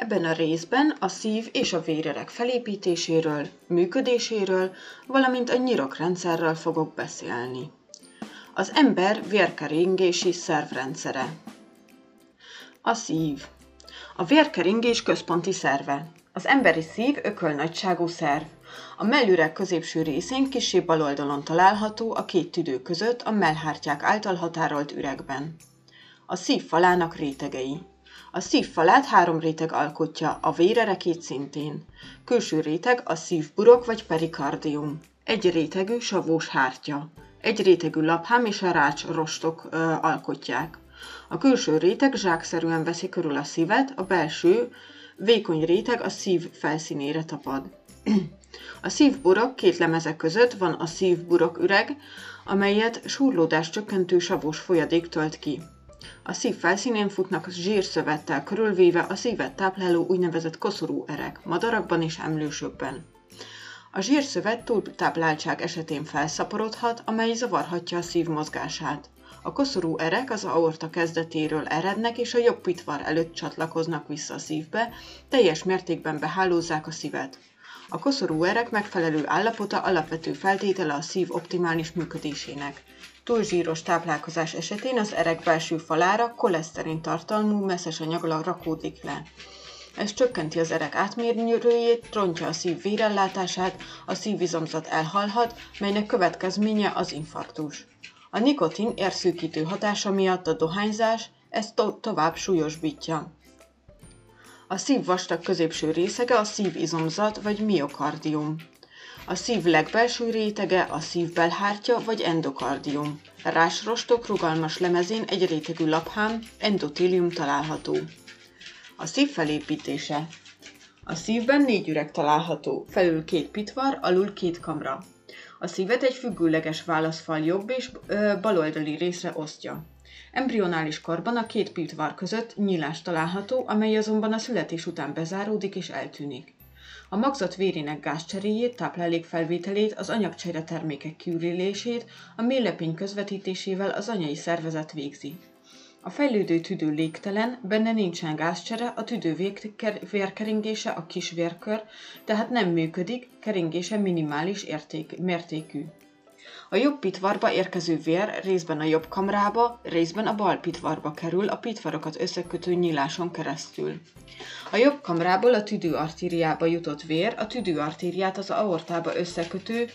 Ebben a részben a szív és a vérerek felépítéséről, működéséről, valamint a nyirokrendszerről fogok beszélni. Az ember vérkeringési szervrendszere. A szív. A vérkeringés központi szerve. Az emberi szív ökölnagyságú szerv. A mellüreg középső részén kisebb bal oldalon található a két tüdő között a mellhártyák által határolt üregben. A szív falának rétegei. A szívfalát három réteg alkotja, a vérerekét szintén. Külső réteg a szívburok vagy perikardium. Egy rétegű savós hártya. Egy rétegű laphám és a rács rostok ö, alkotják. A külső réteg zsákszerűen veszi körül a szívet, a belső vékony réteg a szív felszínére tapad. A szívburok két lemeze között van a szívburok üreg, amelyet súrlódás csökkentő savós folyadék tölt ki. A szív felszínén futnak zsírszövettel körülvéve a szívet tápláló úgynevezett koszorú erek, madarakban és emlősökben. A zsírszövet túltápláltság esetén felszaporodhat, amely zavarhatja a szív mozgását. A koszorú erek az aorta kezdetéről erednek, és a jobb pitvar előtt csatlakoznak vissza a szívbe, teljes mértékben behálózzák a szívet. A koszorú erek megfelelő állapota alapvető feltétele a szív optimális működésének. Túl zsíros táplálkozás esetén az erek belső falára koleszterin tartalmú messzes anyag rakódik le. Ez csökkenti az erek átmérőjét, rontja a szív vérellátását, a szívizomzat elhalhat, melynek következménye az infarktus. A nikotin érszűkítő hatása miatt a dohányzás ezt to- tovább súlyosbítja. A szív vastag középső részege a szívizomzat vagy miokardium. A szív legbelső rétege a szívbelhártya vagy endokardium. Rásrostok rugalmas lemezén egy rétegű laphám, endotélium található. A szív felépítése. A szívben négy üreg található, felül két pitvar, alul két kamra. A szívet egy függőleges válaszfal jobb és ö, baloldali részre osztja. Embrionális korban a két pitvar között nyílás található, amely azonban a születés után bezáródik és eltűnik. A magzat vérének gázcseréjét, táplálékfelvételét, az anyagcsere termékek kiürülését, a mélylepény közvetítésével az anyai szervezet végzi. A fejlődő tüdő légtelen, benne nincsen gázcsere, a tüdő vérkeringése a kis vérkör, tehát nem működik, keringése minimális érték, mértékű. A jobb pitvarba érkező vér részben a jobb kamrába, részben a bal pitvarba kerül a pitvarokat összekötő nyíláson keresztül. A jobb kamrából a tüdőartériába jutott vér a tüdőartériát az aortába összekötő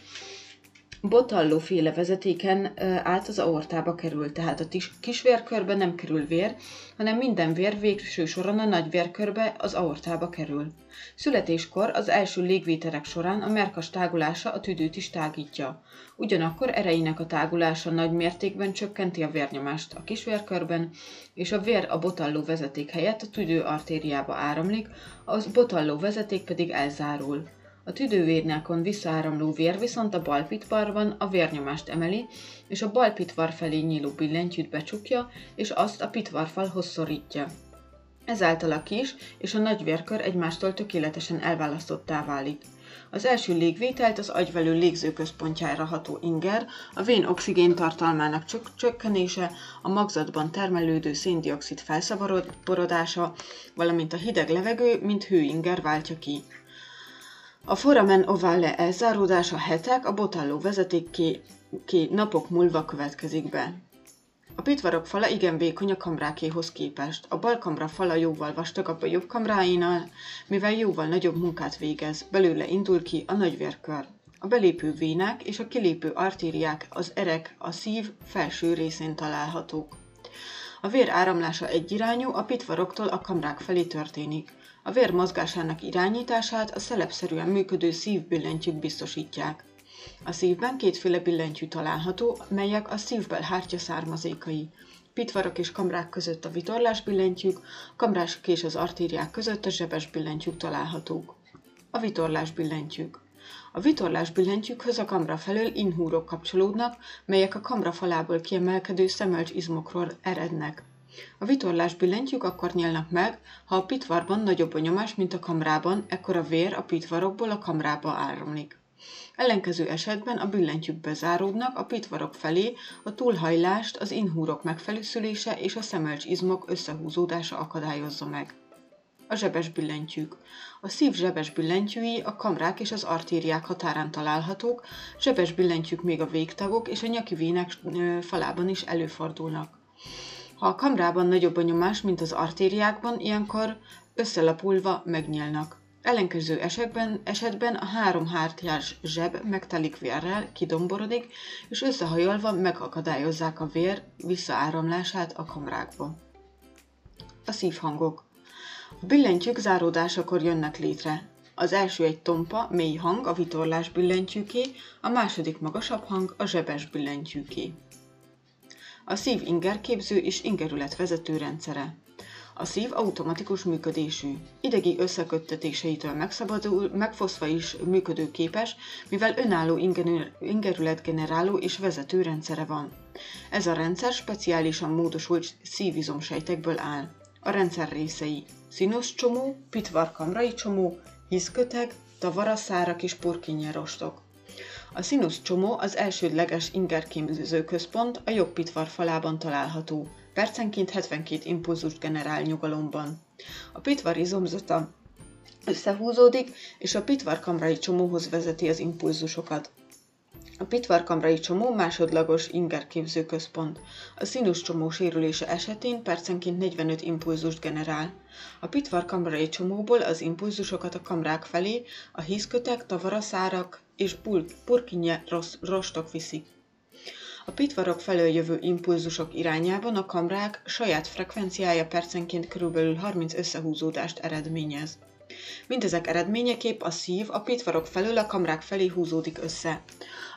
Botalló féle vezetéken át az aortába kerül, tehát a kisvérkörbe nem kerül vér, hanem minden vér végső soron a nagy vérkörbe, az aortába kerül. Születéskor az első légvéterek során a merkas tágulása a tüdőt is tágítja. Ugyanakkor erejének a tágulása nagy mértékben csökkenti a vérnyomást a kisvérkörben, és a vér a botalló vezeték helyett a tüdő artériába áramlik, az botalló vezeték pedig elzárul. A tüdővérnákon visszaáramló vér viszont a balpitvarban a vérnyomást emeli, és a balpitvar felé nyíló billentyűt becsukja, és azt a pitvarfalhoz szorítja. Ezáltal a kis és a nagy vérkör egymástól tökéletesen elválasztottá válik. Az első légvételt az agyvelő légzőközpontjára ható inger, a vén oxigén tartalmának csök- csökkenése, a magzatban termelődő széndiokszid felszaborodása, valamint a hideg levegő, mint hőinger váltja ki. A foramen ovale elzáródása hetek, a botalló vezetékké ki napok múlva következik be. A pitvarok fala igen vékony a kamrákéhoz képest. A bal kamra fala jóval vastagabb a jobb kamráinál, mivel jóval nagyobb munkát végez, belőle indul ki a nagyvérkör. A belépő vénák és a kilépő artériák, az erek, a szív felső részén találhatók. A vér áramlása egyirányú, a pitvaroktól a kamrák felé történik. A vér mozgásának irányítását a szelepszerűen működő szívbillentyűk biztosítják. A szívben kétféle billentyű található, melyek a szívbel hártya származékai. Pitvarok és kamrák között a vitorlás billentyűk, kamrások és az artériák között a zsebes billentyűk találhatók. A vitorlás billentyűk. A vitorlás billentyűkhöz a kamra felől inhúrok kapcsolódnak, melyek a kamra falából kiemelkedő szemölcs izmokról erednek. A vitorlás billentyűk akkor nyílnak meg, ha a pitvarban nagyobb a nyomás, mint a kamrában, ekkor a vér a pitvarokból a kamrába áramlik. Ellenkező esetben a billentyűk bezáródnak a pitvarok felé, a túlhajlást az inhúrok megfelüszülése és a szemelcs izmok összehúzódása akadályozza meg. A zsebes billentyűk. A szív zsebes billentyűi a kamrák és az artériák határán találhatók, zsebes billentyűk még a végtagok és a nyaki vének falában is előfordulnak. Ha a kamrában nagyobb a nyomás, mint az artériákban, ilyenkor összelapulva megnyílnak. Ellenkező esetben, esetben a három hártyás zseb megtelik vérrel, kidomborodik, és összehajolva megakadályozzák a vér visszaáramlását a kamrákba. A szívhangok. A billentyűk záródásakor jönnek létre. Az első egy tompa, mély hang, a vitorlás billentyűké, a második magasabb hang, a zsebes billentyűké. A szív ingerképző és ingerület vezető rendszere. A szív automatikus működésű. Idegi összeköttetéseitől megszabadul, megfosztva is működőképes, mivel önálló ingerületgeneráló és vezető rendszere van. Ez a rendszer speciálisan módosult szívizomsejtekből áll. A rendszer részei színusz csomó, pitvarkamrai csomó, hiszköteg, tavaraszárak és rostok. A színusz csomó az elsődleges ingerképző központ a jobb pitvar falában található. Percenként 72 impulzust generál nyugalomban. A pitvar izomzata összehúzódik, és a pitvar kamrai csomóhoz vezeti az impulzusokat. A pitvarkamrai csomó másodlagos ingerképző központ. A színus csomó sérülése esetén percenként 45 impulzust generál. A pitvarkamrai csomóból az impulzusokat a kamrák felé a hízkötek, tavaraszárak és purkinje rostok viszik. A pitvarok felől jövő impulzusok irányában a kamrák saját frekvenciája percenként kb. 30 összehúzódást eredményez. Mindezek eredményeképp a szív a pitvarok felől a kamrák felé húzódik össze.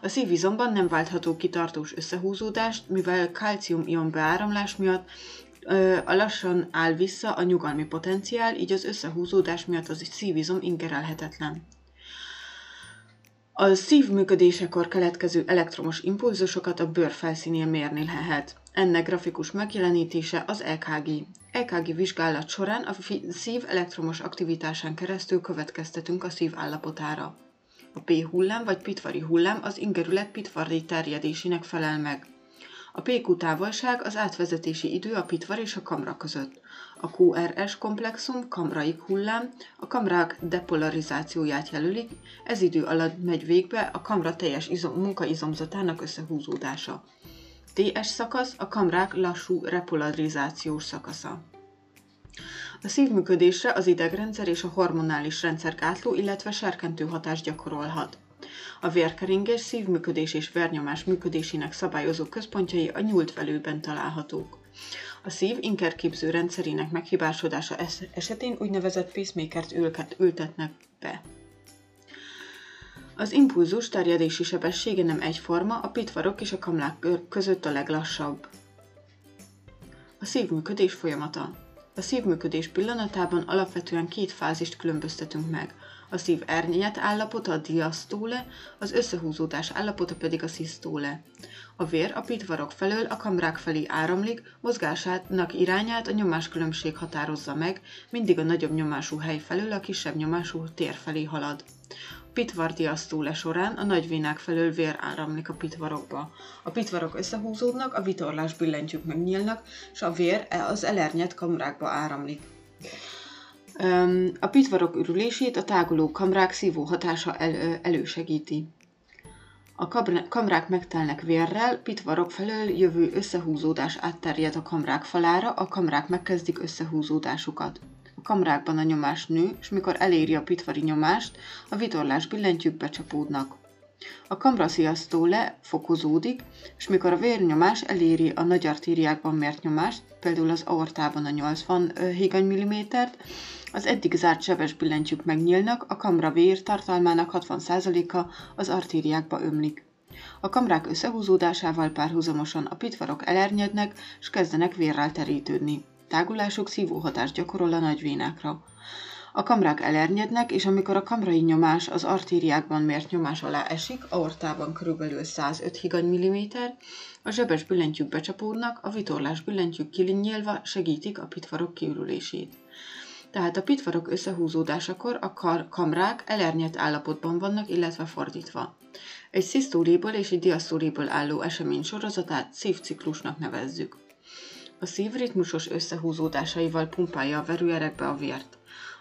A szívizomban nem váltható ki tartós összehúzódást, mivel kalcium-ion beáramlás miatt a lassan áll vissza a nyugalmi potenciál, így az összehúzódás miatt az szívizom ingerelhetetlen. A szív működésekor keletkező elektromos impulzusokat a bőr felszínén mérni lehet. Ennek grafikus megjelenítése az EKG. EKG vizsgálat során a szív elektromos aktivitásán keresztül következtetünk a szív állapotára. A P hullám vagy pitvari hullám az ingerület pitvari terjedésének felel meg. A PQ távolság az átvezetési idő a pitvar és a kamra között. A QRS komplexum kamraik hullám a kamrák depolarizációját jelölik, ez idő alatt megy végbe a kamra teljes izom, munkaizomzatának összehúzódása. TS szakasz a kamrák lassú repolarizációs szakasza. A szívműködésre az idegrendszer és a hormonális rendszer gátló, illetve serkentő hatást gyakorolhat. A vérkeringés, szívműködés és vérnyomás működésének szabályozó központjai a nyúlt velőben találhatók. A szív inkerképző rendszerének meghibásodása esetén úgynevezett pacemakert ültetnek be. Az impulzus terjedési sebessége nem egyforma, a pitvarok és a kamlák között a leglassabb. A szívműködés folyamata a szívműködés pillanatában alapvetően két fázist különböztetünk meg. A szív ernyet állapota a diasztóle, az összehúzódás állapota pedig a szisztóle. A vér a pitvarok felől a kamrák felé áramlik, mozgásának irányát a nyomáskülönbség határozza meg, mindig a nagyobb nyomású hely felől a kisebb nyomású tér felé halad pitvardiasztóle során a nagyvénák felől vér áramlik a pitvarokba. A pitvarok összehúzódnak, a vitorlás billentyűk megnyílnak, és a vér az elernyett kamrákba áramlik. A pitvarok ürülését a táguló kamrák szívó hatása el, elősegíti. A kamrák megtelnek vérrel, pitvarok felől jövő összehúzódás átterjed a kamrák falára, a kamrák megkezdik összehúzódásukat a kamrákban a nyomás nő, és mikor eléri a pitvari nyomást, a vitorlás billentyűk becsapódnak. A kamrasziasztó le fokozódik, és mikor a vérnyomás eléri a nagy artériákban mért nyomást, például az aortában a 80 higany millimétert, az eddig zárt sebes billentyűk megnyílnak, a kamra vér tartalmának 60%-a az artériákba ömlik. A kamrák összehúzódásával párhuzamosan a pitvarok elernyednek, és kezdenek vérrel terítődni. Tágulásuk szívó hatást gyakorol a nagyvénákra. A kamrák elernyednek, és amikor a kamrai nyomás az artériákban mért nyomás alá esik, aortában kb. 105 higany milliméter, a zsebes billentyűk becsapódnak, a vitorlás billentyűk kilinyélva segítik a pitvarok kiürülését. Tehát a pitvarok összehúzódásakor a kar- kamrák elernyett állapotban vannak, illetve fordítva. Egy szisztóléból és egy diasztóléból álló esemény sorozatát szívciklusnak nevezzük. A szív ritmusos összehúzódásaival pumpálja a verőerekbe a vért.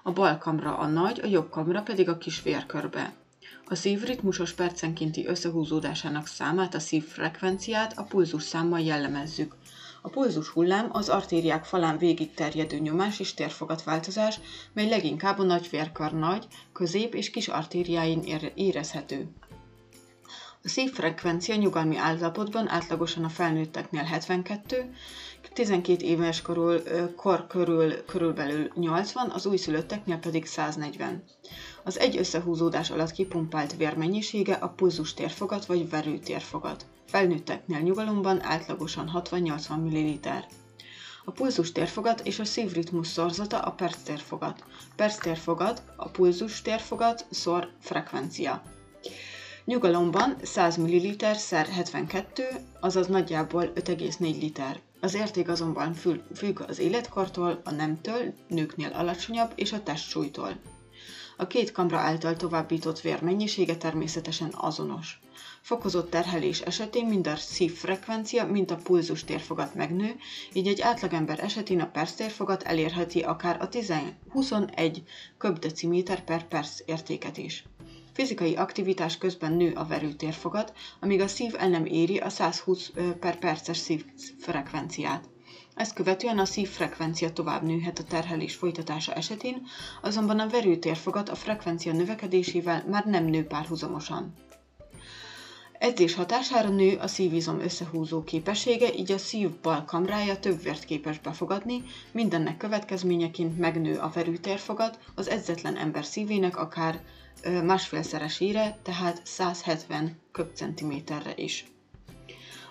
A bal kamra a nagy, a jobb kamra pedig a kis vérkörbe. A szív ritmusos percenkénti összehúzódásának számát, a szív frekvenciát a pulzus számmal jellemezzük. A pulzus hullám az artériák falán végig terjedő nyomás és térfogatváltozás, mely leginkább a nagy vérkör nagy, közép és kis artériáin érezhető. A szívfrekvencia nyugalmi állapotban átlagosan a felnőtteknél 72, 12 éves korul, kor körül körülbelül 80, az újszülötteknél pedig 140. Az egy összehúzódás alatt kipumpált vér mennyisége a pulzus térfogat vagy verő térfogat. Felnőtteknél nyugalomban átlagosan 60-80 ml. A pulzus térfogat és a szívritmus szorzata a perc térfogat. Perc térfogat, a pulzus térfogat szor frekvencia. Nyugalomban 100 ml szer 72, azaz nagyjából 5,4 liter. Az érték azonban függ az életkortól, a nemtől, nőknél alacsonyabb és a testsúlytól. A két kamra által továbbított vér mennyisége természetesen azonos. Fokozott terhelés esetén mind a szívfrekvencia, mind a pulzus térfogat megnő, így egy átlagember esetén a perc térfogat elérheti akár a 10, 21 köbdeciméter per perc értéket is. Fizikai aktivitás közben nő a verőtérfogat, amíg a szív el nem éri a 120 per perces szívfrekvenciát. Ezt követően a szívfrekvencia tovább nőhet a terhelés folytatása esetén, azonban a verőtérfogat a frekvencia növekedésével már nem nő párhuzamosan. Edzés hatására nő a szívizom összehúzó képessége, így a szív bal kamrája több vért képes befogadni, mindennek következményeként megnő a verőtérfogat, az edzetlen ember szívének akár másfélszeresére, tehát 170 köbcentiméterre is.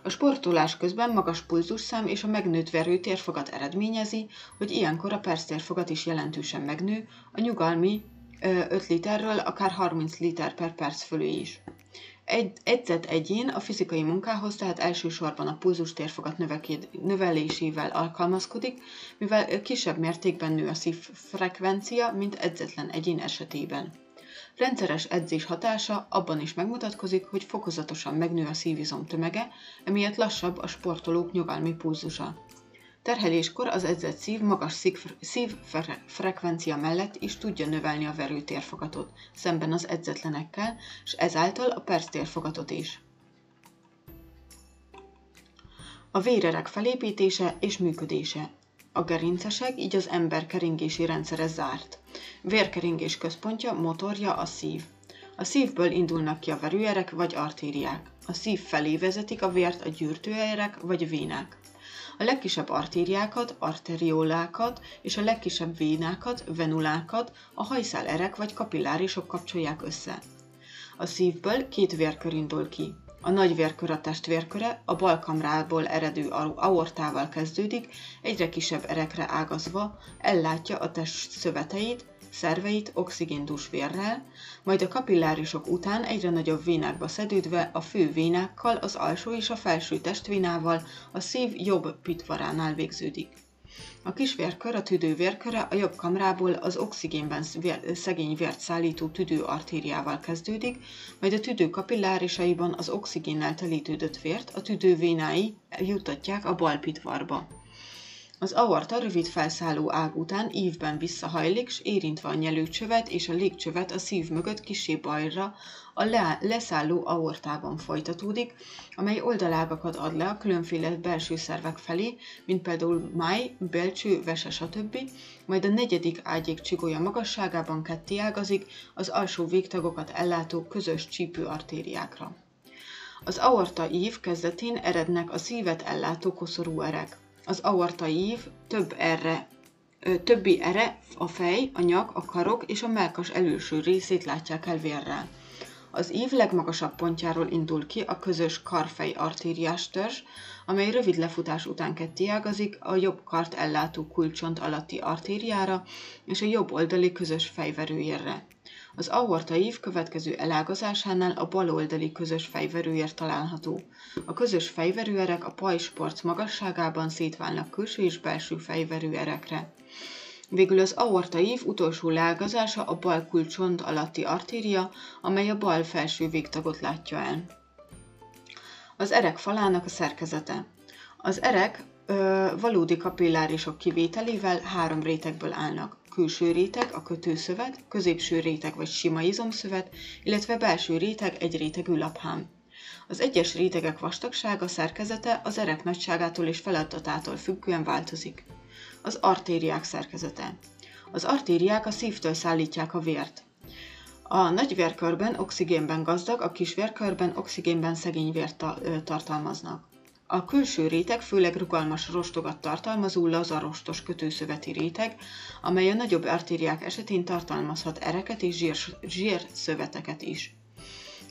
A sportolás közben magas pulzusszám és a megnőtt verőtérfogat eredményezi, hogy ilyenkor a perctérfogat is jelentősen megnő, a nyugalmi 5 literről akár 30 liter per perc fölé is. Egy edzett egyén a fizikai munkához tehát elsősorban a pulzus térfogat növelésével alkalmazkodik, mivel kisebb mértékben nő a szívfrekvencia, mint edzetlen egyén esetében. Rendszeres edzés hatása abban is megmutatkozik, hogy fokozatosan megnő a szívizom tömege, emiatt lassabb a sportolók nyugalmi pulzusa. Terheléskor az edzett szív magas szívfrekvencia mellett is tudja növelni a verőtérfogatot, szemben az edzetlenekkel, és ezáltal a perctérfogatot is. A vérerek felépítése és működése. A gerincesek, így az ember keringési rendszere zárt. Vérkeringés központja, motorja a szív. A szívből indulnak ki a verőerek vagy artériák. A szív felé vezetik a vért a gyűrtőerek vagy vénák. A legkisebb artériákat, arteriolákat és a legkisebb vénákat, venulákat a hajszál erek vagy kapillárisok kapcsolják össze. A szívből két vérkör indul ki. A nagy vérkör a testvérköre, a bal kamrából eredő aortával kezdődik, egyre kisebb erekre ágazva, ellátja a test szöveteit, szerveit oxigéndús vérrel, majd a kapillárisok után egyre nagyobb vénákba szedődve a fő vénákkal, az alsó és a felső testvénával a szív jobb pitvaránál végződik. A kisvérkör, a tüdővérköre a jobb kamrából az oxigénben szegény vért szállító tüdőartériával kezdődik, majd a tüdő kapillárisaiban az oxigénnel telítődött vért a tüdővénái jutatják a bal pitvarba. Az aorta rövid felszálló ág után ívben visszahajlik, s érintve a nyelőcsövet és a légcsövet a szív mögött kisé bajra a le- leszálló aortában folytatódik, amely oldalágakat ad le a különféle belső szervek felé, mint például máj, belcső, vese, stb., majd a negyedik ágyék csigolya magasságában ketté ágazik az alsó végtagokat ellátó közös csípőartériákra. Az aorta ív kezdetén erednek a szívet ellátó koszorú erek az aorta ív több erre, többi ere, a fej, a nyak, a karok és a melkas előső részét látják el vérrel. Az ív legmagasabb pontjáról indul ki a közös karfej artériás törzs, amely rövid lefutás után kettiágazik a jobb kart ellátó kulcsont alatti artériára és a jobb oldali közös fejverőjérre. Az aortaív következő elágazásánál a baloldali közös fejverőér található. A közös fejverőerek a pajsparc magasságában szétválnak külső és belső fejverőerekre. Végül az aortaív utolsó leágazása a bal kulcsont alatti artéria, amely a bal felső végtagot látja el. Az erek falának a szerkezete. Az erek ö, valódi kapillárisok kivételével három rétegből állnak külső réteg, a kötőszövet, középső réteg vagy sima izomszövet, illetve belső réteg egy rétegű laphám. Az egyes rétegek vastagsága, szerkezete az erek nagyságától és feladatától függően változik. Az artériák szerkezete. Az artériák a szívtől szállítják a vért. A nagy vérkörben oxigénben gazdag, a kis vérkörben oxigénben szegény vért tartalmaznak. A külső réteg főleg rugalmas rostogat tartalmazó lazarostos kötőszöveti réteg, amely a nagyobb artériák esetén tartalmazhat ereket és zsír, zsírszöveteket is.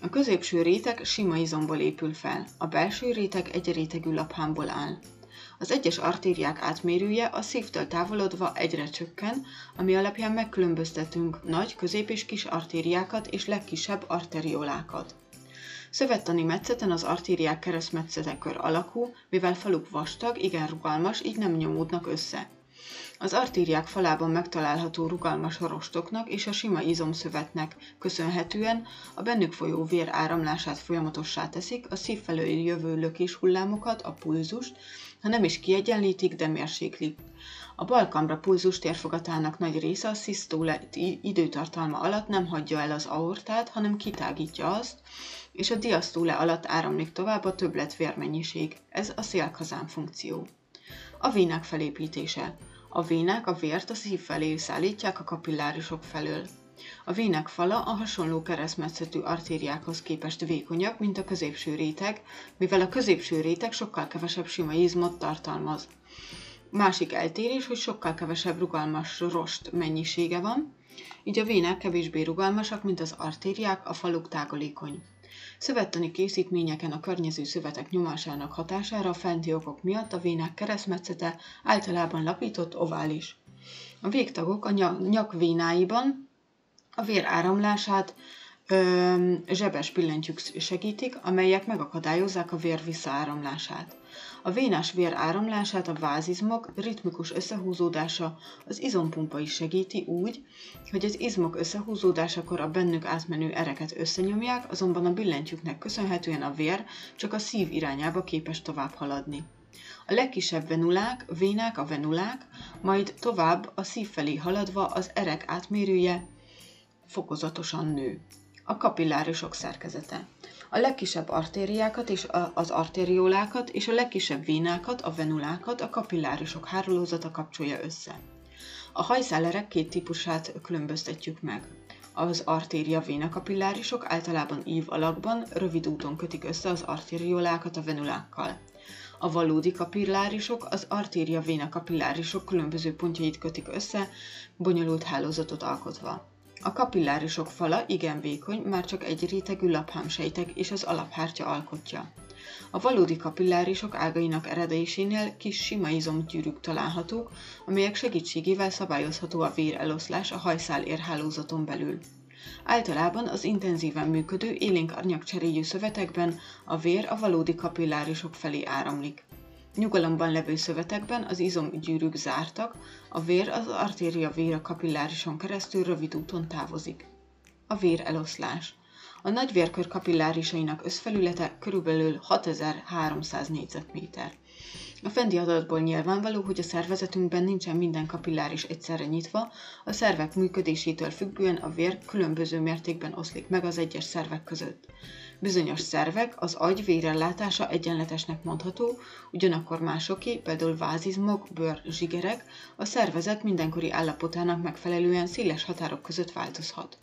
A középső réteg sima izomból épül fel, a belső réteg egy rétegű laphámból áll. Az egyes artériák átmérője a szívtől távolodva egyre csökken, ami alapján megkülönböztetünk nagy, közép és kis artériákat és legkisebb arteriolákat. Szövettani metszeten az artériák keresztmetszetekör alakú, mivel faluk vastag, igen rugalmas, így nem nyomódnak össze. Az artériák falában megtalálható rugalmas rostoknak és a sima izomszövetnek köszönhetően a bennük folyó vér áramlását folyamatossá teszik, a szív felől jövő lökés hullámokat, a pulzust, ha nem is kiegyenlítik, de mérséklik. A balkamra pulzus térfogatának nagy része a szisztóla időtartalma alatt nem hagyja el az aortát, hanem kitágítja azt, és a diasztóle alatt áramlik tovább a többlet vérmennyiség. Ez a szélkazán funkció. A vénák felépítése. A vénák a vért a szív felé szállítják a kapillárisok felől. A vének fala a hasonló keresztmetszetű artériákhoz képest vékonyabb, mint a középső réteg, mivel a középső réteg sokkal kevesebb sima izmot tartalmaz. Másik eltérés, hogy sokkal kevesebb rugalmas rost mennyisége van, így a vénák kevésbé rugalmasak, mint az artériák, a faluk tágolékony. Szövettani készítményeken a környező szövetek nyomásának hatására a fenti okok miatt a vénák keresztmetszete általában lapított ovális. A végtagok a nyak vénáiban a vér áramlását ö, zsebes billentyűk segítik, amelyek megakadályozzák a vér visszaáramlását. A vénás vér áramlását a vázizmok ritmikus összehúzódása, az izompumpa is segíti úgy, hogy az izmok összehúzódásakor a bennük átmenő ereket összenyomják, azonban a billentyűknek köszönhetően a vér csak a szív irányába képes tovább haladni. A legkisebb venulák, vénák a venulák, majd tovább a szív felé haladva az erek átmérője fokozatosan nő. A kapillárisok szerkezete. A legkisebb artériákat és az arteriolákat és a legkisebb vénákat, a venulákat a kapillárisok hálózata kapcsolja össze. A hajszálerek két típusát különböztetjük meg. Az artéria véna kapillárisok általában ív alakban, rövid úton kötik össze az arteriolákat a venulákkal. A valódi kapillárisok az artéria véna kapillárisok különböző pontjait kötik össze, bonyolult hálózatot alkotva. A kapillárisok fala igen vékony, már csak egy rétegű laphámsejtek és az alaphártya alkotja. A valódi kapillárisok ágainak eredésénél kis sima izomgyűrűk találhatók, amelyek segítségével szabályozható a vér eloszlás a hajszál érhálózaton belül. Általában az intenzíven működő élénk anyagcseréjű szövetekben a vér a valódi kapillárisok felé áramlik. Nyugalomban levő szövetekben az izomgyűrűk zártak, a vér az artéria véra kapillárison keresztül rövid úton távozik. A vér eloszlás. A nagy vérkör kapillárisainak összfelülete körülbelül 6300 négyzetméter. A fenti adatból nyilvánvaló, hogy a szervezetünkben nincsen minden kapilláris egyszerre nyitva, a szervek működésétől függően a vér különböző mértékben oszlik meg az egyes szervek között. Bizonyos szervek, az agy vérellátása egyenletesnek mondható, ugyanakkor másoké, például vázizmok, bőr, zsigerek, a szervezet mindenkori állapotának megfelelően széles határok között változhat.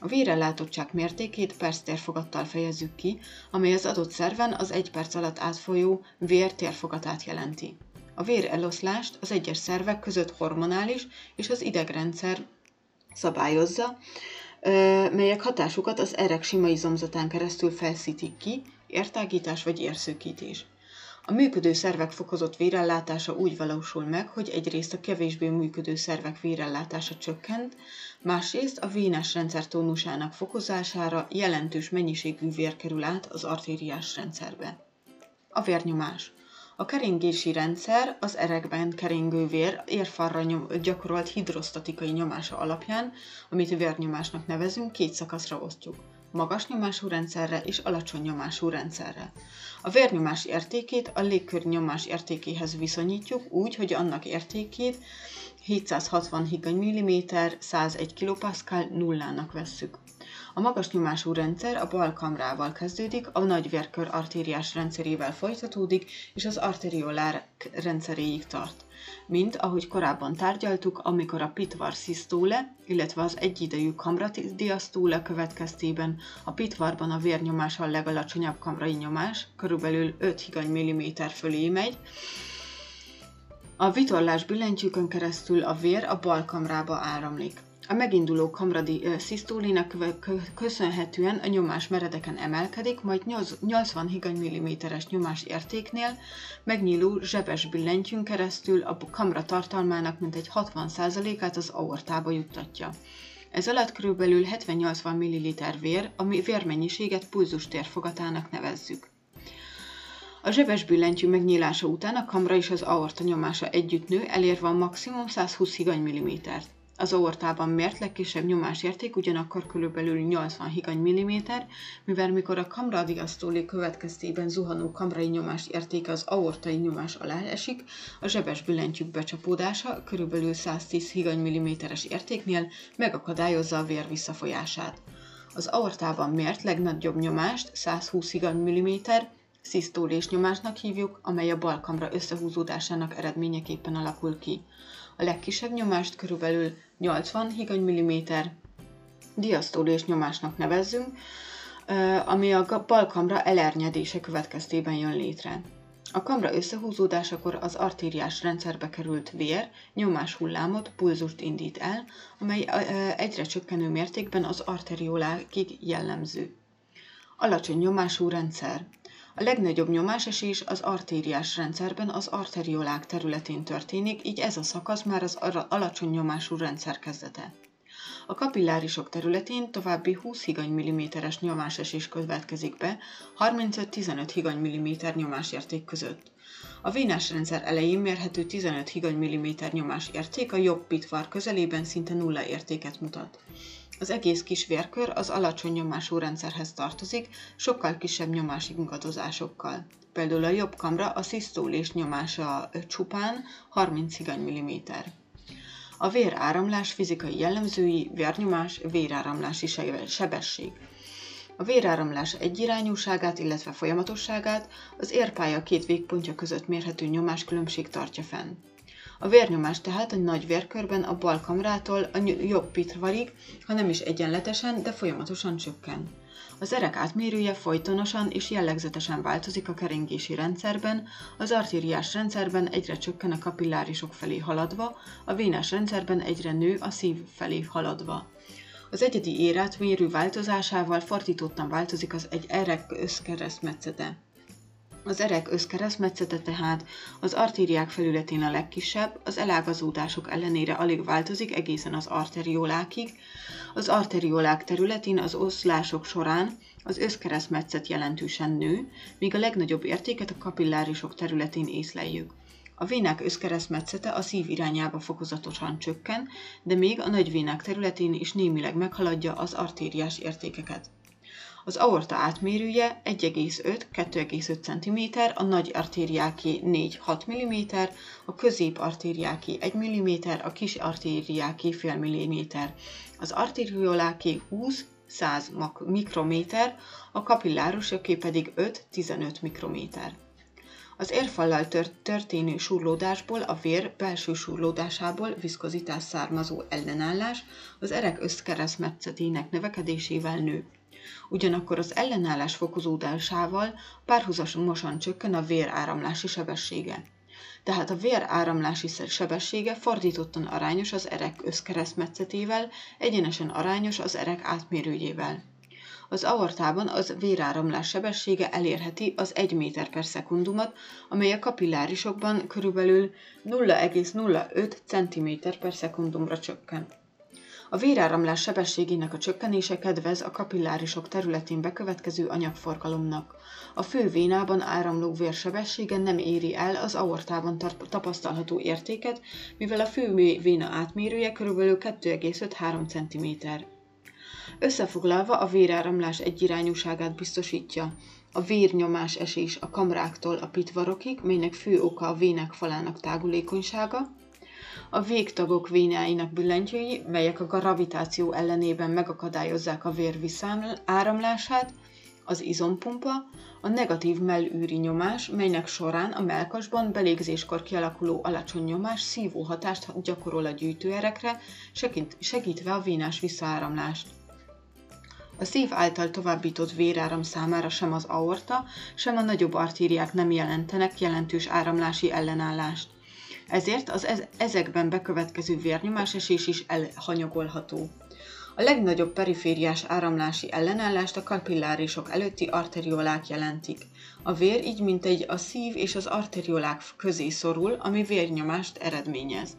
A vérellátottság mértékét perc-térfogattal fejezzük ki, amely az adott szerven az egy perc alatt átfolyó vér térfogatát jelenti. A vér eloszlást az egyes szervek között hormonális és az idegrendszer szabályozza, melyek hatásukat az erek sima izomzatán keresztül felszítik ki, értágítás vagy érszőkítés. A működő szervek fokozott vérellátása úgy valósul meg, hogy egyrészt a kevésbé működő szervek vérellátása csökkent, másrészt a vénás rendszer tónusának fokozására jelentős mennyiségű vér kerül át az artériás rendszerbe. A vérnyomás. A keringési rendszer az erekben keringő vér érfalra nyom, gyakorolt hidrostatikai nyomása alapján, amit vérnyomásnak nevezünk, két szakaszra osztjuk. magas nyomású rendszerre és alacsony nyomású rendszerre. A vérnyomás értékét a légkör nyomás értékéhez viszonyítjuk úgy, hogy annak értékét 760 higany mm, 101 kPa nullának vesszük. A magas nyomású rendszer a bal kamrával kezdődik, a nagy vérkör artériás rendszerével folytatódik, és az arteriolár rendszeréig tart. Mint ahogy korábban tárgyaltuk, amikor a pitvar szisztóle, illetve az egyidejű kamradiasztóle következtében a pitvarban a vérnyomás a legalacsonyabb kamrai nyomás, körülbelül 5 higany milliméter fölé megy, a vitorlás billentyűkön keresztül a vér a bal kamrába áramlik. A meginduló kamradi szisztólinak köszönhetően a nyomás meredeken emelkedik, majd 80 higany milliméteres nyomás értéknél megnyíló zsebes billentyűn keresztül a kamra tartalmának mintegy 60%-át az aortába juttatja. Ez alatt kb. 70-80 ml vér, ami vérmennyiséget pulzustérfogatának nevezzük. A zsebes billentyű megnyílása után a kamra és az aorta nyomása együtt nő, elérve a maximum 120 higany millimétert. Az aortában mért legkisebb nyomásérték ugyanakkor körülbelül 80 higany milliméter, mivel mikor a kamradiasztóli következtében zuhanó kamrai nyomás értéke az aortai nyomás alá esik, a zsebes billentyűk becsapódása körülbelül 110 higany milliméteres értéknél megakadályozza a vér visszafolyását. Az aortában mért legnagyobb nyomást 120 higany milliméter, szisztólés nyomásnak hívjuk, amely a balkamra összehúzódásának eredményeképpen alakul ki. A legkisebb nyomást körülbelül 80 higany milliméter diasztólés nyomásnak nevezzünk, ami a balkamra elernyedése következtében jön létre. A kamra összehúzódásakor az artériás rendszerbe került vér nyomás hullámot, pulzust indít el, amely egyre csökkenő mértékben az arteriolákig jellemző. Alacsony nyomású rendszer. A legnagyobb nyomásesés az artériás rendszerben az arteriolák területén történik, így ez a szakasz már az alacsony nyomású rendszer kezdete. A kapillárisok területén további 20 higany milliméteres nyomásesés következik be 35-15 higany milliméter nyomásérték között. A vénás rendszer elején mérhető 15 higany milliméter nyomásérték a jobb pitvar közelében szinte nulla értéket mutat. Az egész kis vérkör az alacsony nyomású rendszerhez tartozik, sokkal kisebb nyomási ingadozásokkal. Például a jobb kamra a szisztólés nyomása csupán 30 higany mm. A véráramlás fizikai jellemzői vérnyomás, véráramlási sebesség. A véráramlás egyirányúságát, illetve folyamatosságát az érpálya két végpontja között mérhető nyomáskülönbség tartja fenn. A vérnyomás tehát a nagy vérkörben a bal kamrától a jobb pitvarig, ha nem is egyenletesen, de folyamatosan csökken. Az erek átmérője folytonosan és jellegzetesen változik a keringési rendszerben, az artériás rendszerben egyre csökken a kapillárisok felé haladva, a vénás rendszerben egyre nő a szív felé haladva. Az egyedi érát mérő változásával fordítottan változik az egy erek összkeresztmetszete. Az erek összkeresztmetszete tehát az artériák felületén a legkisebb, az elágazódások ellenére alig változik egészen az arteriolákig. Az arteriolák területén az oszlások során az összkeresztmetszet jelentősen nő, míg a legnagyobb értéket a kapillárisok területén észleljük. A vénák összkeresztmetszete a szív irányába fokozatosan csökken, de még a nagy vénák területén is némileg meghaladja az artériás értékeket. Az aorta átmérője 1,5-2,5 cm, a nagy artériáké 4-6 mm, a közép artériáké 1 mm, a kis artériáké fél mm, az arterioláké 20-100 mikrométer, a kapillárusoké pedig 5-15 mikrométer. Az érfallal történő surlódásból, a vér belső surlódásából viszkozitás származó ellenállás az erek összkeresztmetszetének növekedésével nő. Ugyanakkor az ellenállás fokozódásával párhuzamosan csökken a véráramlási sebessége. Tehát a véráramlási sebessége fordítottan arányos az erek összkeresztmetszetével, egyenesen arányos az erek átmérőjével. Az aortában az véráramlás sebessége elérheti az 1 méter per szekundumot, amely a kapillárisokban körülbelül 0,05 cm per szekundumra csökken. A véráramlás sebességének a csökkenése kedvez a kapillárisok területén bekövetkező anyagforgalomnak. A fő vénában áramló vér sebessége nem éri el az aortában tapasztalható értéket, mivel a fő véna átmérője kb. 2,5-3 cm. Összefoglalva a véráramlás egyirányúságát biztosítja. A vérnyomás esés a kamráktól a pitvarokig, melynek fő oka a vének falának tágulékonysága, a végtagok vénáinak billentyűi, melyek a gravitáció ellenében megakadályozzák a vér áramlását, az izompumpa, a negatív mellűri nyomás, melynek során a melkasban belégzéskor kialakuló alacsony nyomás szívó hatást gyakorol a gyűjtőerekre, segítve a vénás visszaáramlást. A szív által továbbított véráram számára sem az aorta, sem a nagyobb artériák nem jelentenek jelentős áramlási ellenállást. Ezért az ezekben bekövetkező vérnyomásesés is elhanyagolható. A legnagyobb perifériás áramlási ellenállást a kapillárisok előtti arteriolák jelentik. A vér így mintegy a szív és az arteriolák közé szorul, ami vérnyomást eredményez.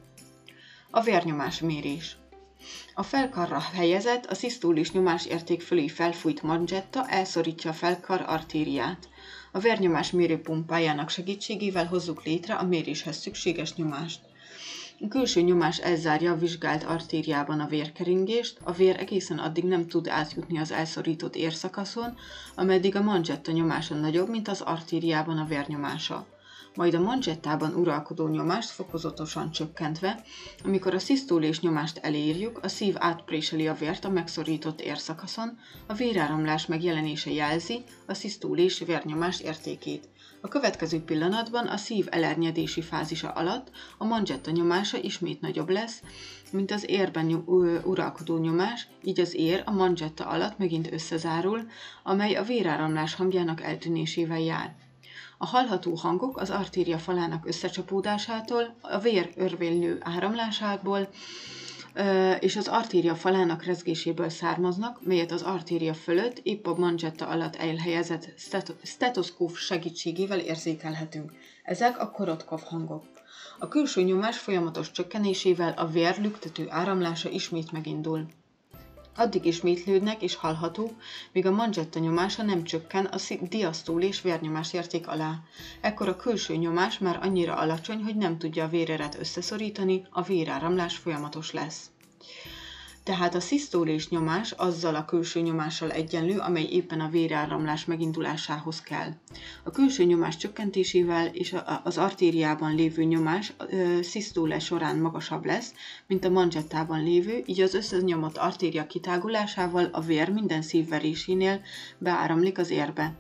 A vérnyomás mérés. A felkarra helyezett, a szisztólis nyomás érték fölé felfújt manzsetta elszorítja a felkar artériát. A vérnyomás mérőpumpájának segítségével hozzuk létre a méréshez szükséges nyomást. A külső nyomás elzárja a vizsgált artériában a vérkeringést, a vér egészen addig nem tud átjutni az elszorított érszakaszon, ameddig a manzsetta nyomása nagyobb, mint az artériában a vérnyomása majd a manzsettában uralkodó nyomást fokozatosan csökkentve, amikor a szisztólés nyomást elérjük, a szív átpréseli a vért a megszorított érszakaszon, a véráramlás megjelenése jelzi a szisztólés vérnyomás értékét. A következő pillanatban a szív elernyedési fázisa alatt a manzsetta nyomása ismét nagyobb lesz, mint az érben uralkodó nyomás, így az ér a manzsetta alatt megint összezárul, amely a véráramlás hangjának eltűnésével jár. A hallható hangok az artéria falának összecsapódásától, a vér örvénylő áramlásából és az artéria falának rezgéséből származnak, melyet az artéria fölött épp a manzsetta alatt elhelyezett stetoszkóp segítségével érzékelhetünk. Ezek a Korotkov hangok. A külső nyomás folyamatos csökkenésével a vér lüktető áramlása ismét megindul. Addig ismétlődnek és hallhatók, míg a manzsetta nyomása nem csökken a diasztól és vérnyomás érték alá. Ekkor a külső nyomás már annyira alacsony, hogy nem tudja a véreret összeszorítani, a véráramlás folyamatos lesz tehát a szisztólés nyomás azzal a külső nyomással egyenlő, amely éppen a véráramlás megindulásához kell. A külső nyomás csökkentésével és az artériában lévő nyomás szisztóle során magasabb lesz, mint a manzsettában lévő, így az összenyomott artéria kitágulásával a vér minden szívverésénél beáramlik az érbe.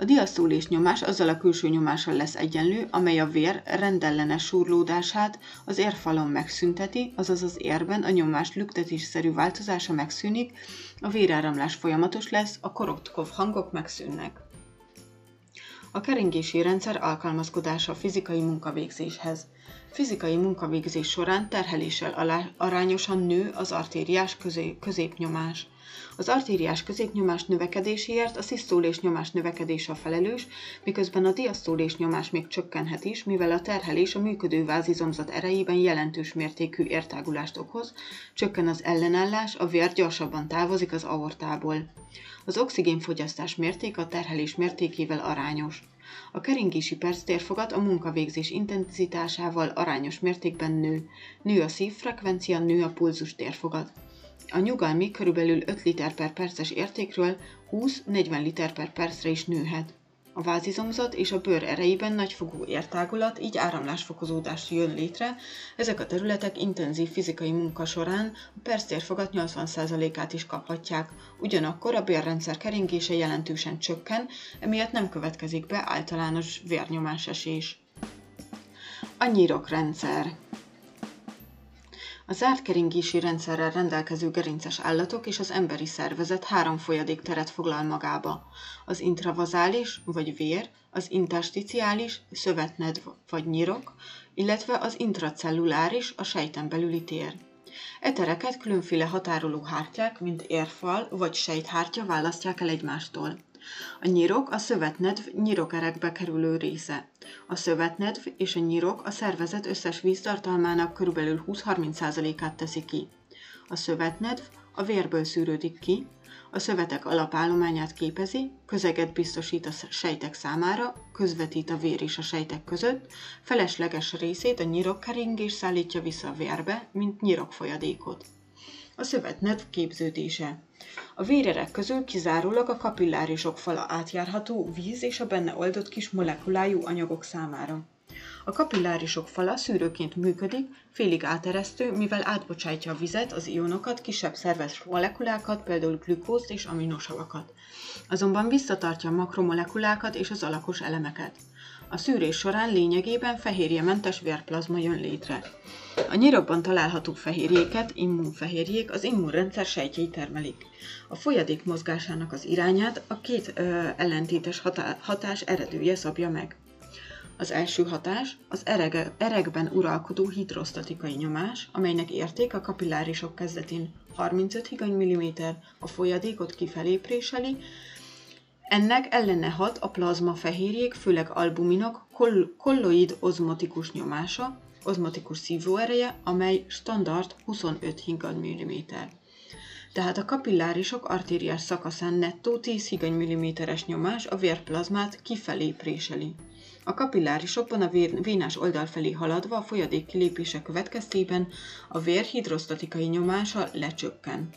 A diasztólés nyomás azzal a külső nyomással lesz egyenlő, amely a vér rendellenes surlódását az érfalon megszünteti, azaz az érben a nyomás lüktetésszerű változása megszűnik, a véráramlás folyamatos lesz, a Korotkov hangok megszűnnek. A keringési rendszer alkalmazkodása fizikai munkavégzéshez. Fizikai munkavégzés során terheléssel arányosan nő az artériás középnyomás. Az artériás középnyomás növekedéséért a szisztólés nyomás növekedése a felelős, miközben a diasztólés nyomás még csökkenhet is, mivel a terhelés a működő vázizomzat erejében jelentős mértékű értágulást okoz, csökken az ellenállás, a vér gyorsabban távozik az aortából. Az oxigénfogyasztás mértéke a terhelés mértékével arányos. A keringési perctérfogat a munkavégzés intenzitásával arányos mértékben nő. Nő a szívfrekvencia, nő a pulzus térfogat. A nyugalmi körülbelül 5 liter per perces értékről 20-40 liter per percre is nőhet. A vázizomzat és a bőr erejében nagyfogú értágulat, így áramlásfokozódás jön létre, ezek a területek intenzív fizikai munka során a perctérfogat 80%-át is kaphatják, ugyanakkor a bérrendszer keringése jelentősen csökken, emiatt nem következik be általános vérnyomásesés. A nyirokrendszer a zárt keringési rendszerrel rendelkező gerinces állatok és az emberi szervezet három folyadék teret foglal magába. Az intravazális, vagy vér, az intersticiális, szövetnedv vagy nyirok, illetve az intracelluláris, a sejten belüli tér. E tereket különféle határoló hártyák, mint érfal vagy sejthártya választják el egymástól. A nyirok a szövetnedv nyirokerekbe kerülő része. A szövetnedv és a nyirok a szervezet összes víztartalmának körülbelül 20-30%-át teszi ki. A szövetnedv a vérből szűrődik ki, a szövetek alapállományát képezi, közeget biztosít a sejtek számára, közvetít a vér és a sejtek között, felesleges részét a nyirokkeringés szállítja vissza a vérbe, mint nyirokfolyadékot. A szövetnedv képződése. A vérerek közül kizárólag a kapillárisok fala átjárható víz és a benne oldott kis molekulájú anyagok számára. A kapillárisok fala szűrőként működik, félig áteresztő, mivel átbocsátja a vizet, az ionokat, kisebb szerves molekulákat, például glükózt és aminosavakat. Azonban visszatartja a makromolekulákat és az alakos elemeket. A szűrés során lényegében fehérjementes vérplazma jön létre. A nyirokban található fehérjéket, immunfehérjék az immunrendszer sejtjei termelik. A folyadék mozgásának az irányát a két ö, ellentétes hatá- hatás eredője szabja meg. Az első hatás az erege, erekben uralkodó hidrostatikai nyomás, amelynek érték a kapillárisok kezdetén 35 higany mm, a folyadékot kifelé préseli, ennek ellene hat a plazma fehérjék, főleg albuminok koll- kolloid ozmotikus nyomása, ozmotikus szívóereje, amely standard 25 higany mm. Tehát a kapillárisok artériás szakaszán nettó 10 higany milliméteres nyomás a vérplazmát kifelé préseli. A kapillárisokban a vér, vénás oldal felé haladva a folyadék kilépése következtében a vér hidrosztatikai nyomása lecsökken.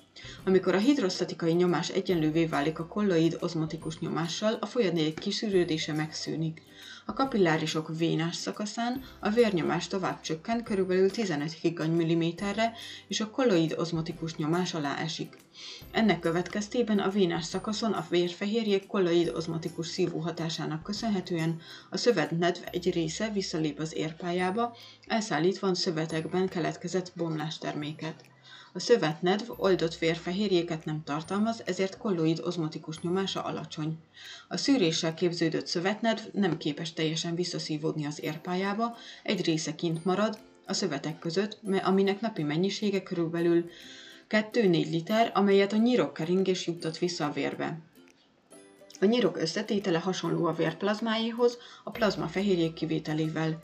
Amikor a hidrosztatikai nyomás egyenlővé válik a kolloid ozmotikus nyomással, a folyadék kiszűrődése megszűnik. A kapillárisok vénás szakaszán a vérnyomás tovább csökken körülbelül 15 higany milliméterre, és a kolloid ozmotikus nyomás alá esik. Ennek következtében a vénás szakaszon a vérfehérjék kolloid ozmotikus szívó hatásának köszönhetően a szövetnedv egy része visszalép az érpályába, elszállítva a szövetekben keletkezett bomlásterméket. A szövetnedv oldott vérfehérjéket nem tartalmaz, ezért kolloid ozmotikus nyomása alacsony. A szűréssel képződött szövetnedv nem képes teljesen visszaszívódni az érpályába, egy része kint marad a szövetek között, aminek napi mennyisége körülbelül 2-4 liter, amelyet a nyirokkeringés juttat vissza a vérbe. A nyirok összetétele hasonló a vérplazmáéhoz, a plazma fehérjék kivételével.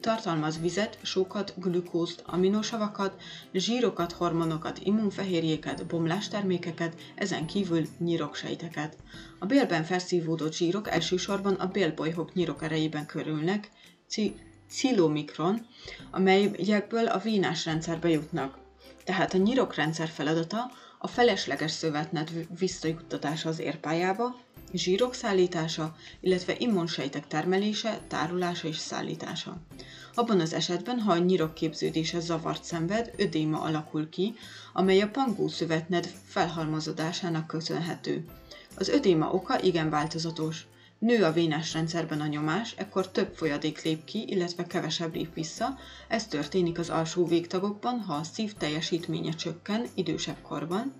Tartalmaz vizet, sókat, glükózt, aminosavakat, zsírokat, hormonokat, immunfehérjéket, bomlástermékeket, ezen kívül nyiroksejteket. A bélben felszívódott zsírok elsősorban a bélbolyhok nyirok erejében körülnek, cilomikron, amelyekből a vénás rendszerbe jutnak. Tehát a nyirokrendszer feladata a felesleges szövetnet visszajuttatása az érpályába, zsírok szállítása, illetve immunsejtek termelése, tárolása és szállítása. Abban az esetben, ha a nyirok képződése zavart szenved, ödéma alakul ki, amely a pangó szövetned felhalmozódásának köszönhető. Az ödéma oka igen változatos. Nő a vénás rendszerben a nyomás, ekkor több folyadék lép ki, illetve kevesebb lép vissza. Ez történik az alsó végtagokban, ha a szív teljesítménye csökken idősebb korban.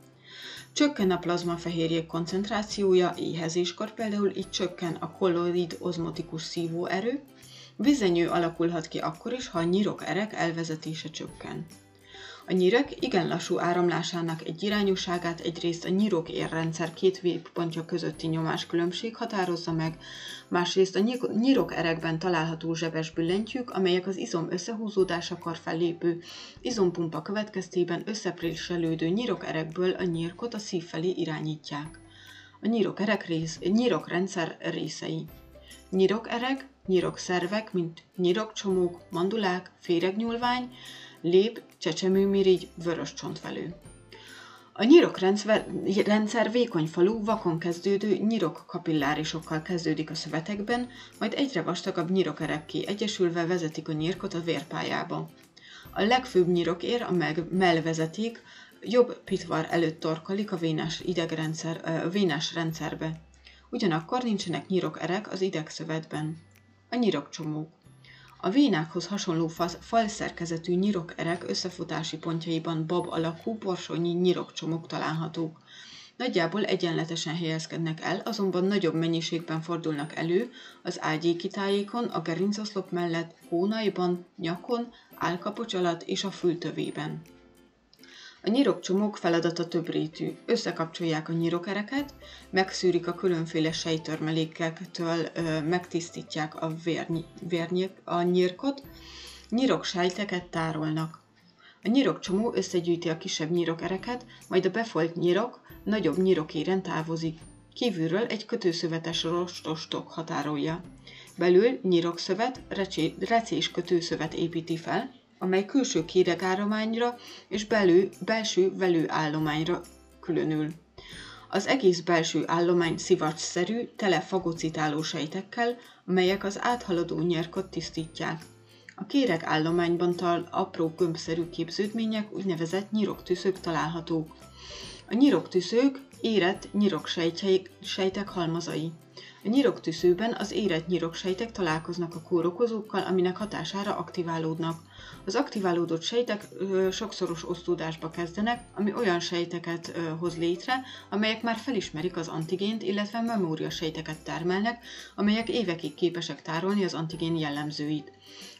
Csökken a plazmafehérjék koncentrációja éhezéskor, például így csökken a kolloid ozmotikus szívóerő. Vizenyő alakulhat ki akkor is, ha a nyirok erek elvezetése csökken. A nyirek igen lassú áramlásának egy irányúságát egyrészt a nyirok érrendszer két végpontja közötti nyomás-különbség határozza meg, másrészt a nyirok erekben található zsebes billentyűk, amelyek az izom összehúzódásakor fellépő izompumpa következtében összepréselődő nyirok erekből a nyírkot a szív felé irányítják. A nyirok erek rész, nyirok rendszer részei. Nyirok erek, nyirok szervek, mint nyirokcsomók, mandulák, féregnyúlvány, lép, csecsemőmirigy, vörös csontvelő. A nyirokrendszer rendszer vékony falú, vakon kezdődő nyirok kapillárisokkal kezdődik a szövetekben, majd egyre vastagabb nyirokerekké egyesülve vezetik a nyírkot a vérpályába. A legfőbb nyirokér, a mellvezeték, jobb pitvar előtt torkolik a vénás idegrendszer, a vénás rendszerbe. Ugyanakkor nincsenek nyirokerek az idegszövetben. A nyirokcsomók. A vénákhoz hasonló falszerkezetű nyirokerek összefutási pontjaiban bab alakú borsonyi nyirokcsomók találhatók. Nagyjából egyenletesen helyezkednek el, azonban nagyobb mennyiségben fordulnak elő az ágyéki tájékon, a gerincoszlop mellett, hónaiban, nyakon, álkapocs alatt és a fültövében. A nyirokcsomók feladata több rétű. Összekapcsolják a nyirokereket, megszűrik a különféle sejtörmelékektől, megtisztítják a, vérny, vérny, a nyírkot, nyiroksejteket tárolnak. A nyirokcsomó összegyűjti a kisebb nyirokereket, majd a befolyt nyirok nagyobb nyirokéren távozik. Kívülről egy kötőszövetes rostostok határolja. Belül nyirokszövet, recés kötőszövet építi fel, amely külső kéregállományra és belül, belső velőállományra különül. Az egész belső állomány szivacsszerű, tele fagocitáló sejtekkel, amelyek az áthaladó nyerkot tisztítják. A kéreg állományban tal apró gömbszerű képződmények, úgynevezett nyiroktüszők találhatók. A nyiroktüszők érett nyiroksejtek halmazai. A nyiroktüszőben az érett nyiroksejtek találkoznak a kórokozókkal, aminek hatására aktiválódnak. Az aktiválódott sejtek ö, sokszoros osztódásba kezdenek, ami olyan sejteket ö, hoz létre, amelyek már felismerik az antigént, illetve memória sejteket termelnek, amelyek évekig képesek tárolni az antigén jellemzőit.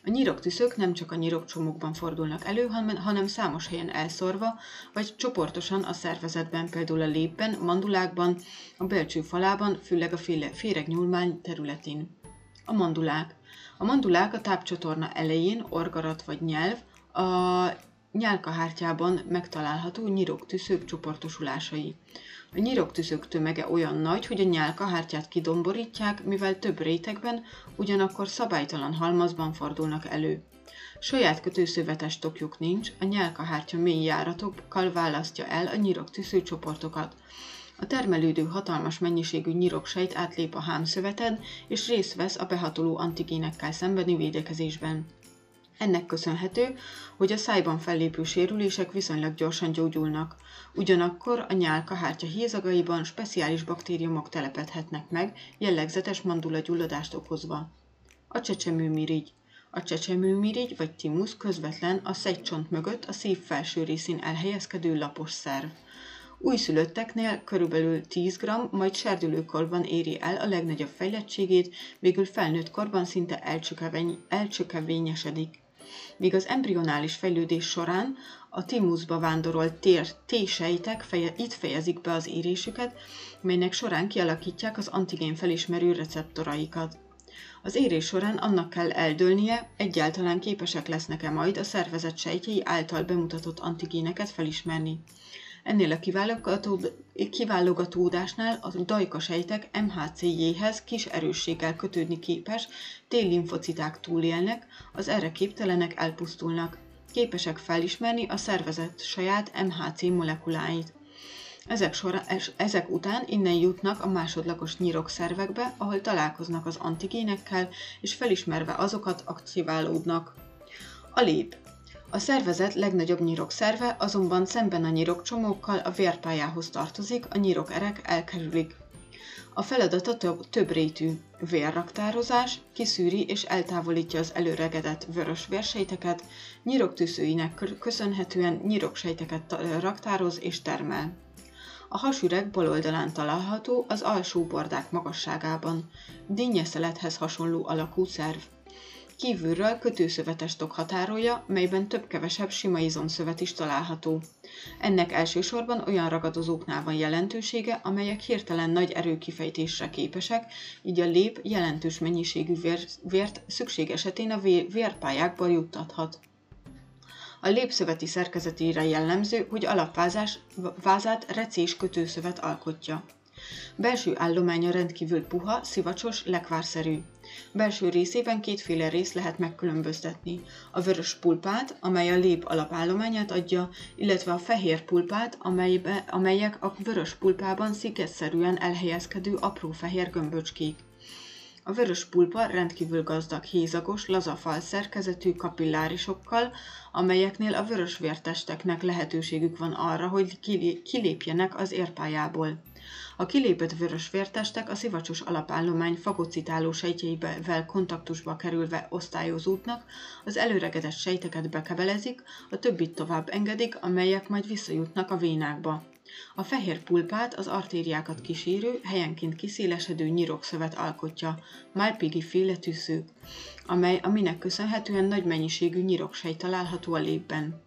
A nyiroktüszök nem csak a nyirokcsomókban fordulnak elő, hanem számos helyen elszorva, vagy csoportosan a szervezetben, például a lépben, mandulákban, a belcső falában, főleg a féregnyúlmány területén. A mandulák. A mandulák a tápcsatorna elején, orgarat vagy nyelv, a nyálkahártyában megtalálható nyiroktüszők csoportosulásai. A nyiroktüszök tömege olyan nagy, hogy a nyálkahártyát kidomborítják, mivel több rétegben, ugyanakkor szabálytalan halmazban fordulnak elő. Saját kötőszövetes tokjuk nincs, a nyálkahártya mély járatokkal választja el a nyiroktüsző csoportokat. A termelődő hatalmas mennyiségű nyiroksejt átlép a hámszöveten, és részt vesz a behatoló antigénekkel szembeni védekezésben. Ennek köszönhető, hogy a szájban fellépő sérülések viszonylag gyorsan gyógyulnak. Ugyanakkor a nyálka hártya hézagaiban speciális baktériumok telepedhetnek meg, jellegzetes mandula gyulladást okozva. A csecsemőmirigy. A csecsemőmirigy vagy timusz közvetlen a szegycsont mögött a szív felső részén elhelyezkedő lapos szerv. Újszülötteknél körülbelül 10 g, majd serdülőkorban éri el a legnagyobb fejlettségét, végül felnőtt korban szinte elcsökevényesedik míg az embrionális fejlődés során a timuszba vándorolt tér T-sejtek feje, itt fejezik be az érésüket, melynek során kialakítják az antigén felismerő receptoraikat. Az érés során annak kell eldőlnie, egyáltalán képesek lesznek-e majd a szervezet sejtjei által bemutatott antigéneket felismerni. Ennél a kiválogatódásnál a dajka sejtek MHC-jéhez kis erősséggel kötődni képes T-limfociták túlélnek, az erre képtelenek elpusztulnak. Képesek felismerni a szervezet saját MHC molekuláit. Ezek, sora, ezek után innen jutnak a másodlagos nyirokszervekbe, ahol találkoznak az antigénekkel, és felismerve azokat aktiválódnak. A lép. A szervezet legnagyobb nyirokszerve azonban szemben a nyirokcsomókkal a vérpályához tartozik, a nyirokerek elkerülik. A feladata több, több rétű. Vérraktározás, kiszűri és eltávolítja az előregedett vörös vérsejteket, nyiroktűzőinek köszönhetően nyiroksejteket raktároz és termel. A hasüreg bal oldalán található az alsó bordák magasságában. Dinnyeszelethez hasonló alakú szerv. Kívülről kötőszövetes tok határolja, melyben több-kevesebb sima izomszövet is található. Ennek elsősorban olyan ragadozóknál van jelentősége, amelyek hirtelen nagy erőkifejtésre képesek, így a lép jelentős mennyiségű vér, vért szükség esetén a vérpályákba juttathat. A lépszöveti szerkezetére jellemző, hogy alapvázát recés kötőszövet alkotja. Belső állománya rendkívül puha, szivacsos, lekvárszerű. Belső részében kétféle rész lehet megkülönböztetni. A vörös pulpát, amely a lép alapállományát adja, illetve a fehér pulpát, amelybe, amelyek a vörös pulpában sziketszerűen elhelyezkedő apró fehér gömböcskék. A vörös pulpa rendkívül gazdag hézagos, lazafal szerkezetű kapillárisokkal, amelyeknél a vörös vértesteknek lehetőségük van arra, hogy kilépjenek az érpályából. A kilépett vörös vértestek a szivacsos alapállomány fagocitáló sejtjeivel kontaktusba kerülve osztályozódnak, az előregedett sejteket bekebelezik, a többit tovább engedik, amelyek majd visszajutnak a vénákba. A fehér pulpát az artériákat kísérő, helyenként kiszélesedő nyirokszövet alkotja, Malpighi féle tűzők, amely, aminek köszönhetően nagy mennyiségű nyiroksej található a lépben.